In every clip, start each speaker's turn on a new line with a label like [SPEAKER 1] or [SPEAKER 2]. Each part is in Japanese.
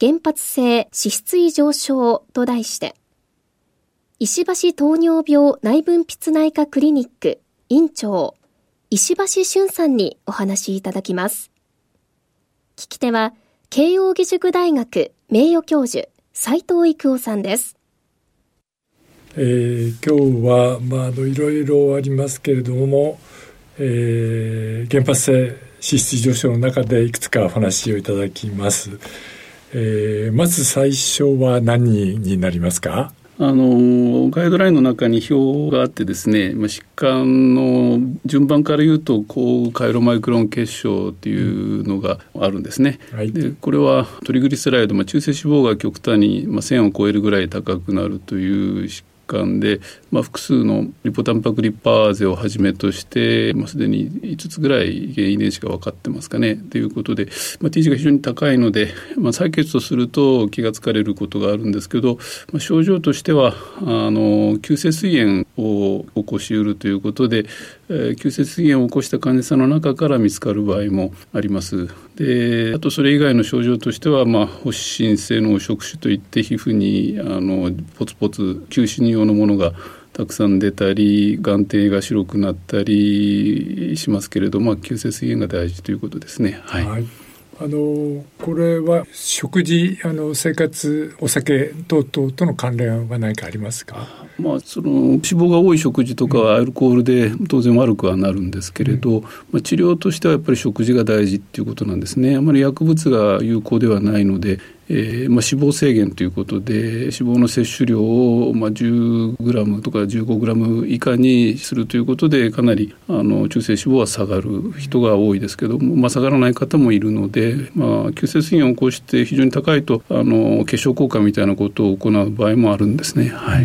[SPEAKER 1] 原発性脂質異常症と題して石橋糖尿病内分泌内科クリニック院長石橋俊さんにお話しいただきます聞き手は慶應義塾大学名誉教授斉藤育夫さんです。
[SPEAKER 2] えー、今日はまああのいろいろありますけれども、えー、原発性脂質異常症の中でいくつかお話をいただきます。えー、まず最初は何になりますか？
[SPEAKER 3] あのガイドラインの中に表があってですね、まあ、疾患の順番から言うと高カイロマイクロン結晶っていうのがあるんですね。はい、でこれはトリグリセライド、まあ、中性脂肪が極端に、まあ、1000を超えるぐらい高くなるという疾間で、まあ、複数のリポタンパクリパーゼをはじめとして、まあ、すでに5つぐらい原遺伝子が分かってますかねということで、まあ、T 値が非常に高いので、まあ、採血とすると気が付かれることがあるんですけど、まあ、症状としてはあの急性膵炎を起こしうるということで、えー、急性膵炎を起こした患者さんの中から見つかる場合もあります。であとそれ以外の症状としては、まあ、発疹性の触手といって皮膚にあのポツポツ球歯用のものがたくさん出たり眼底が白くなったりしますけれども、まあ、急性膵炎が大事ということですね。はい、はい。
[SPEAKER 2] あのこれは食事あの生活お酒等々との関連は何かありますか、
[SPEAKER 3] まあ、その脂肪が多い食事とかはアルコールで当然悪くはなるんですけれど、うん、まあ、治療としてはやっぱり食事が大事っていうことなんですね。あまり薬物が有効ではないのでえーまあ、脂肪制限ということで脂肪の摂取量を、まあ、10g とか 15g 以下にするということでかなりあの中性脂肪は下がる人が多いですけども、まあ、下がらない方もいるので、まあ、急性膵炎を起こして非常に高いとあの血小効果みたいなことを行う場合もあるんですね。はい、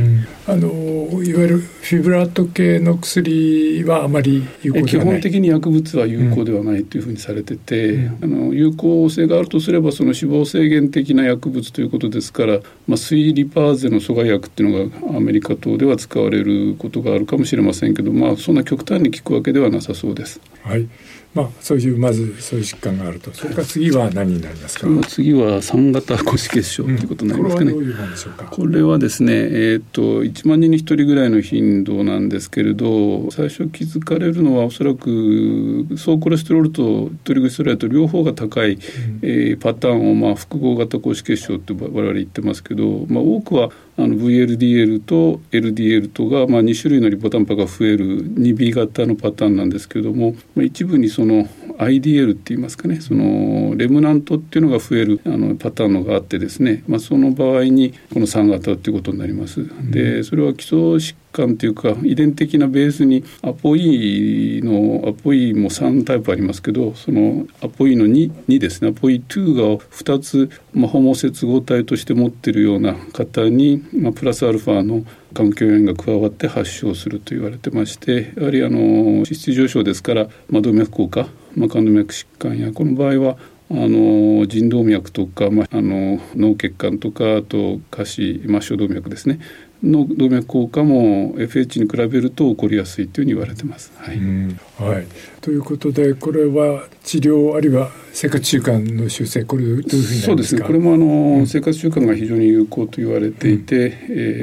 [SPEAKER 2] あのいわゆるフィブラート系の薬はあまり有効
[SPEAKER 3] 基本的に薬物は有効ではないというふうにされてて、うん、あの有効性があるとすればその脂肪制限的な薬物ということですから、まあ、水リパーゼの阻害薬っていうのがアメリカ等では使われることがあるかもしれませんけど、まあ、そんな極端に効くわけではなさそうです。
[SPEAKER 2] はいまあ、そういうまずそういう疾患があると。それから次は何になりますか？
[SPEAKER 3] 次は三型腰血症ということになりますかね、うん、ここれはですね、えーと、1万人に1人ぐらいの頻度なんですけれど最初気づかれるのはおそらく総コレステロールとトリグリセライド両方が高い、うん、えー、パターンを、まあ、複合型腰血症って我々言ってますけど、まあ、多くはあの VLDL と LDL とが、まあ、2種類のリポタンパが増える 2B 型のパターンなんですけれども、まあ、一部にその IDL って言いますかねそのレムナントっていうのが増えるあのパターンのがあってですね、まあ、その場合にこの3型っていうことになります。でそれは基礎疾患というか遺伝的なベースにアポイのアポイも3タイプありますけどそのアポイの 2, 2ですね。アポイ2が2つ、まあ、ホモ接合体として持ってるような方に、まあ、プラスアルファの環境炎が加わって発症すると言われてましてやはりあの脂質上昇ですから、まあ、動脈硬化、まあ、冠動脈疾患やこの場合はあの腎動脈とか、まあ、あの脳血管とかあと下肢末梢動脈ですね。の動脈硬化も FH に比べると起こりやすいというふうに言われてます。はい、
[SPEAKER 2] はい、ということでこれは治療あるいは生活習慣の修正これどういうふうに
[SPEAKER 3] そうですね。これもあの、うん、生活習慣が非常に有効と言われていて、うん、え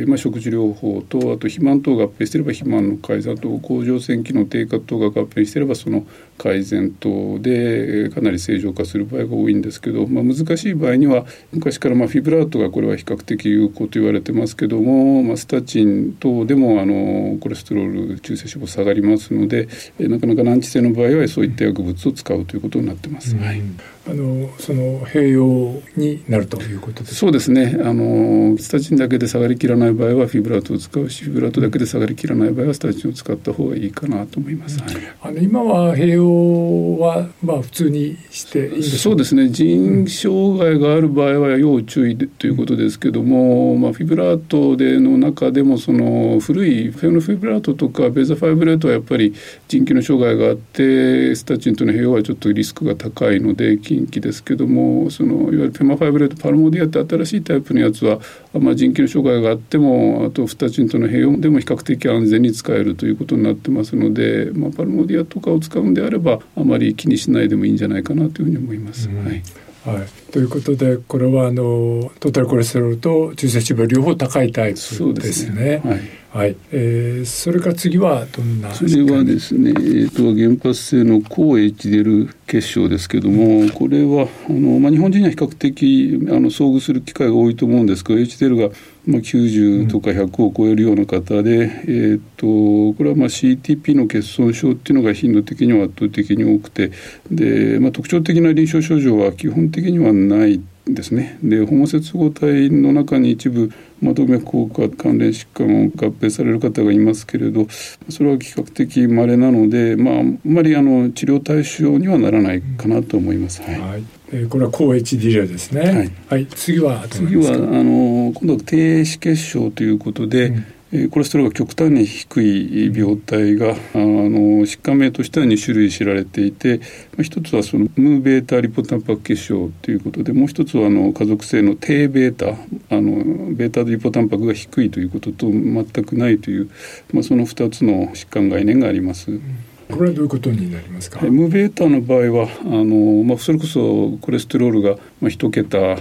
[SPEAKER 3] ー、まあ、食事療法とあと肥満等が合併していれば肥満の改善と甲状腺機能低下等が合併していればその改善等でかなり正常化する場合が多いんですけど、まあ、難しい場合には昔からまあフィブラートがこれは比較的有効と言われてますけども、まあ、スタチン等でもあのコレステロール中性脂肪下がりますので、えー、なかなか難治性の場合はそういった薬物を使うということになってます。うん、はい
[SPEAKER 2] あのその併用になるということです
[SPEAKER 3] そうですね。あのスタチンだけで下がりきらない場合はフィブラートを使う。しフィブラートだけで下がりきらない場合はスタチンを使った方がいいかなと思います、はい、
[SPEAKER 2] あの今は併用動はまあ普通にしていいんで
[SPEAKER 3] そうですね。腎障害がある場合は要注意ということですけども、まあ、フィブラートでの中でもその古いフェノフィブラートとかベーザファイブレートはやっぱり腎機能障害があってスタチンとの併用はちょっとリスクが高いので禁忌ですけどもそのいわゆるフェマファイブレートパルモディアって新しいタイプのやつは、まあ、腎機能障害があってもあとスタチンとの併用でも比較的安全に使えるということになってますので、まあ、パルモディアとかを使うんであればあまり気にしないでもいいんじゃないかなというふうに思います。うん、はい。
[SPEAKER 2] はい、ということでこれはあのトータルコレステロールと中性脂肪両方高いタイプですね。はいはい、えー、それから次はどんな
[SPEAKER 3] それはですね、えーと、原発性の高 HDL 結晶ですけどもこれはあの、まあ、日本人には比較的あの遭遇する機会が多いと思うんですけど HDL がまあ、90とか100を超えるような方で、うん、えーと、これはまあ CTP の欠損症っていうのが頻度的には圧倒的に多くてで、まあ、特徴的な臨床症状は基本的にはないですね。でホモ接合体の中に一部ま動脈硬化関連疾患を合併される方がいますけれどそれは比較的稀なので、まあ、あんまりあの治療対象にはならないかなと思います。はい、はい
[SPEAKER 2] えー、これは高 HDL ですね。はい、はい、次は
[SPEAKER 3] 次はあの今度は低脂血症ということで、うんコレステロールが極端に低い病態があの疾患名としては2種類知られていて一つはそのムーベータリポタンパク血症ということでもう一つはあの家族性の低ベータあのベータリポタンパクが低いということと全くないという、まあ、その2つの疾患概念があります。うん
[SPEAKER 2] これはどういうことになりますか？
[SPEAKER 3] ムベータの場合はあの、まあ、それこそコレステロールがまあ一桁あ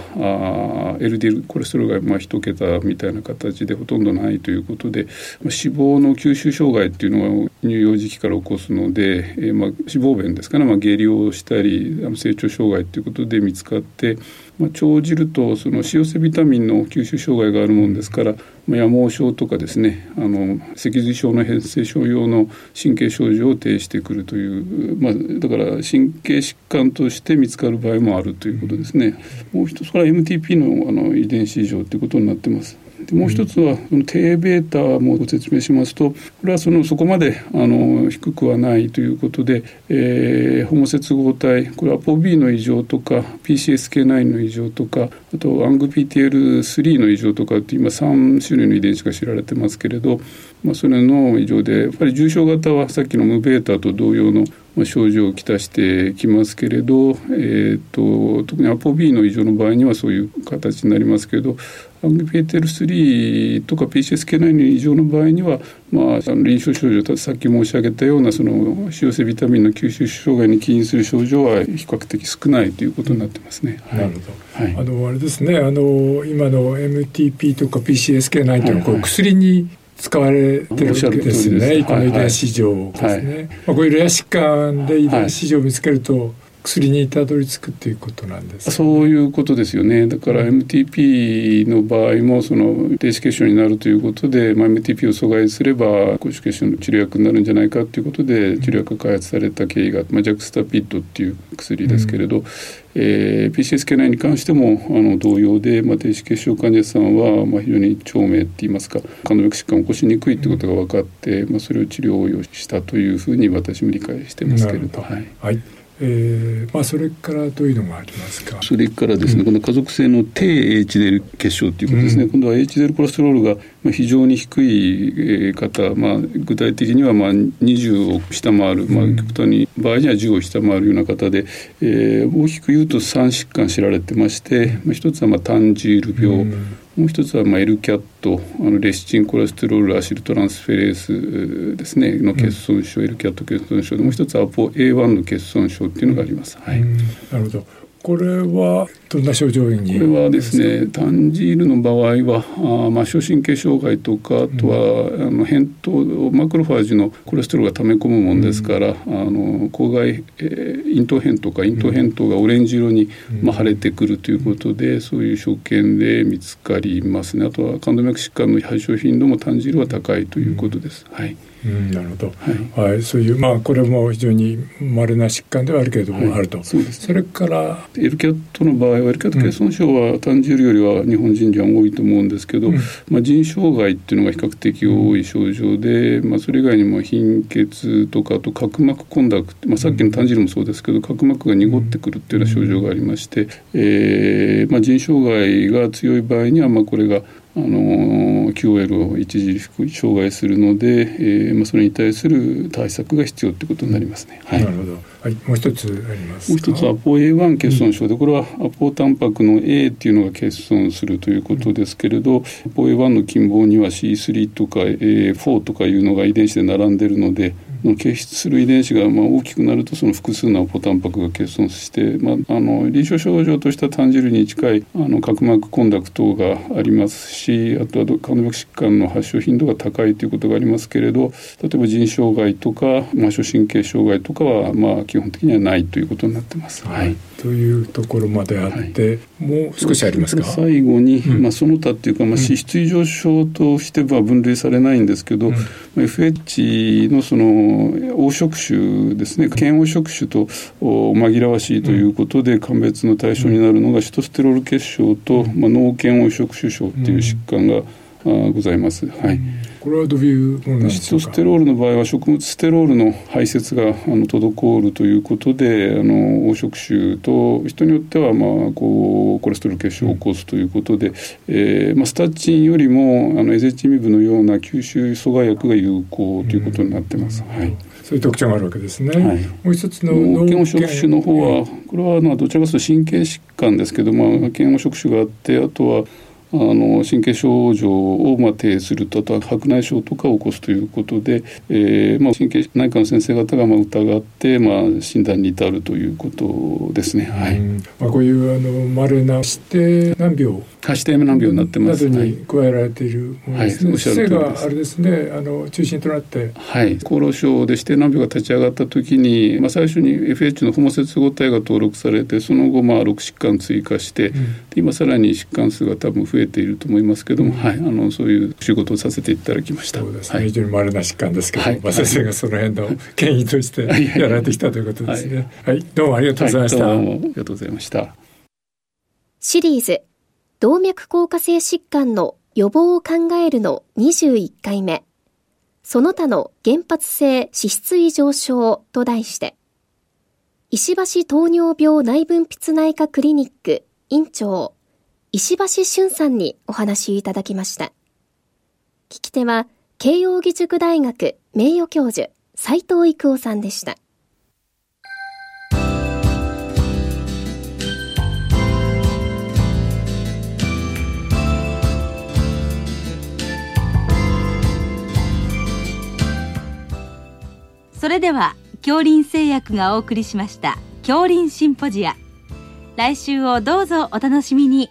[SPEAKER 3] LDL コレステロールがまあ一桁みたいな形でほとんどないということで、まあ、脂肪の吸収障害っていうのが乳幼児期から起こすので、えー、まあ脂肪弁ですかね、まあ、下痢をしたり成長障害ということで見つかって。まあ、腸汁とその塩性ビタミンの吸収障害があるもんですから、まあ、野毛症とかですねあの脊髄症の変性症用の神経症状を呈してくるという、まあ、だから神経疾患として見つかる場合もあるということですね。もう一つは MTP のあの遺伝子異常ということになってます。でもう一つはその低ベータもご説明しますとこれはそのそこまであの低くはないということで、えー、ホモ接合体これは ApoB の異常とか PCSK9 の異常とかあと ANGPTL3 の異常とかって今3種類の遺伝子が知られてますけれど、まあ、それの異常でやっぱり重症型はさっきの無ベータと同様の症状をきたしてきますけれど、えーと、特にアポ B の異常の場合にはそういう形になりますけれどアングピエテル3とか PCSK9 の異常の場合には、まあ、あの臨床症状さっき申し上げたようなその脂溶性ビタミンの吸収障害に起因する症状は比較的少ないということになってますね。
[SPEAKER 2] なるほど、はい、あのあれですね。あの今の MTP とか PCSK9 というのはこう薬に使われてるわけですね、この遺伝子上ですね。はい。はい、まあ、こういうレア疾患で遺伝子上を見つけると、薬にたどり着くっていうことなんです、
[SPEAKER 3] ね、そういうことですよね。だから MTP の場合もその低脂血症になるということで、まあ、MTP を阻害すれば高脂血症の治療薬になるんじゃないかということで治療薬が開発された経緯が、まあ、ジャクスタピッドっていう薬ですけれど、うん、えー、PCSK9 に関してもあの同様で、まあ、低脂血症患者さんは、まあ、非常に長命っていいますか肝動脈疾患を起こしにくいということが分かって、まあ、それを治療をしたというふうに私も理解してますけれど。
[SPEAKER 2] はい、はいえーまあ、それからどういうのがありますか。
[SPEAKER 3] それからですね、うん、この家族性の低 HDL 血症ということですね、うん、今度は HDL コレステロールが非常に低い方、まあ、具体的にはまあ20を下回る、まあ、極端に場合には10を下回るような方で、えー、大きく言うと3疾患知られてまして、まあ、一つはまあタンジール病、うん。もう一つはまあ LCAT あのレシチンコレステロールアシルトランスフェレースですねの欠損症、うん、LCAT 欠損症でもう一つはアポ A1 の欠損症っていうのがあります。はい、
[SPEAKER 2] なるほどこれはどんな症状に？
[SPEAKER 3] これはですねタンジールの場合はあまあ小神経障害とかあとは、うん、あの扁桃マクロファージのコレステロールが溜め込むもんですから、うん、あの口外、えー、咽頭扁桃か咽頭扁桃がオレンジ色に、うん、まあ、腫れてくるということで、そういう所見で見つかりますね。あとは肝動脈疾患の発症頻度もタンジールは高いということです。はい
[SPEAKER 2] うん、なるほど、はい、はい、そういうまあこれも非常に稀な疾患ではあるけれども、はい、あるとそれから
[SPEAKER 3] エルキャットの場合はエルキャット欠損症は単純よりは日本人には多いと思うんですけど、うん、まあ、腎障害っていうのが比較的多い症状で、まあ、それ以外にも貧血とかあと角膜混濁、まあ、さっきの単汁もそうですけど角膜が濁ってくるっていうような症状がありまして、えーまあ、腎障害が強い場合には、まあ、これがあの QOL を著しく障害するので、えーまあ、それに対する対策が必要ということになりますね。
[SPEAKER 2] はい、なるほど、はい、もう一つあります
[SPEAKER 3] もう一つアポ A1 欠損症。で、これはアポタンパクの A っていうのが欠損するということですけれど、アポ A1 の近傍には C3 とか A4 とかいうのが遺伝子で並んでるので、検出する遺伝子がまあ大きくなるとその複数のアポタンパクが欠損して、まあ、あの臨床症状とした単汁に近いあの角膜混濁等がありますしあとは肝動脈疾患の発症頻度が高いということがありますけれど例えば腎障害とか末梢神経障害とかはまあ基本的にはないということになってます。
[SPEAKER 2] はい、というところまであって、はい、もう少しありますか？
[SPEAKER 3] 最後に、うん、まあ、その他っていうか、まあ、脂質異常症としては分類されないんですけど、うん、FH のその黄色種ですね。腱黄色種と紛らわしいということで鑑別の対象になるのがシトステロール結晶と、まあ、脳腱黄色種症っていう疾患が、あございます。はい。
[SPEAKER 2] これはどういうもの
[SPEAKER 3] なんシトステロールの場合は食物ステロールの排泄があの滞るということであの黄色種と人によってはまあこうコレステロール結晶を起こすということで、うん、えー、まあ、スタチンよりもあのエゼチミブのような吸収阻害薬が有効ということになってます。うん、はい
[SPEAKER 2] そういう特徴があるわけですね。はい、もう一つの
[SPEAKER 3] 脳腱黄色種の方は、これはまあどちらかというと神経疾患ですけど、まあ腱黄色種があって、あとはあの神経症状をまあ呈するとあとは白内障とかを起こすということで、えーまあ、神経内科の先生方がまあ疑って、まあ、診断に至るということですね。はい。
[SPEAKER 2] まあ、こういうあの稀な指定難病
[SPEAKER 3] 指定難病になってます。
[SPEAKER 2] などに加えられているものですね。はい、性があれですね、あの中心となって。
[SPEAKER 3] はい、厚労省で指定難病が立ち上がった時に、まあ最初に FH のホモ接合体が登録されて、その後まあ6疾患追加して、うん、今さらに疾患数が多分増えていると思いますけども、うん、はい、あのそういう仕事をさせていただきました。
[SPEAKER 2] そうですね。はい、非常に稀な疾患ですけど、はい、まあ先生がその辺の権威として やられてきたということですね。はい、どうもありがとうございました。どうも
[SPEAKER 3] ありがとうございました。
[SPEAKER 1] シリーズ動脈硬化性疾患の予防を考えるの21回目、その他の原発性脂質異常症と題して、石橋糖尿病内分泌内科クリニック院長、石橋俊さんにお話いただきました。聞き手は、慶應義塾大学名誉教授、斉藤育夫さんでした。
[SPEAKER 4] それでは恐林製薬がお送りしました恐林シンポジア来週をどうぞお楽しみに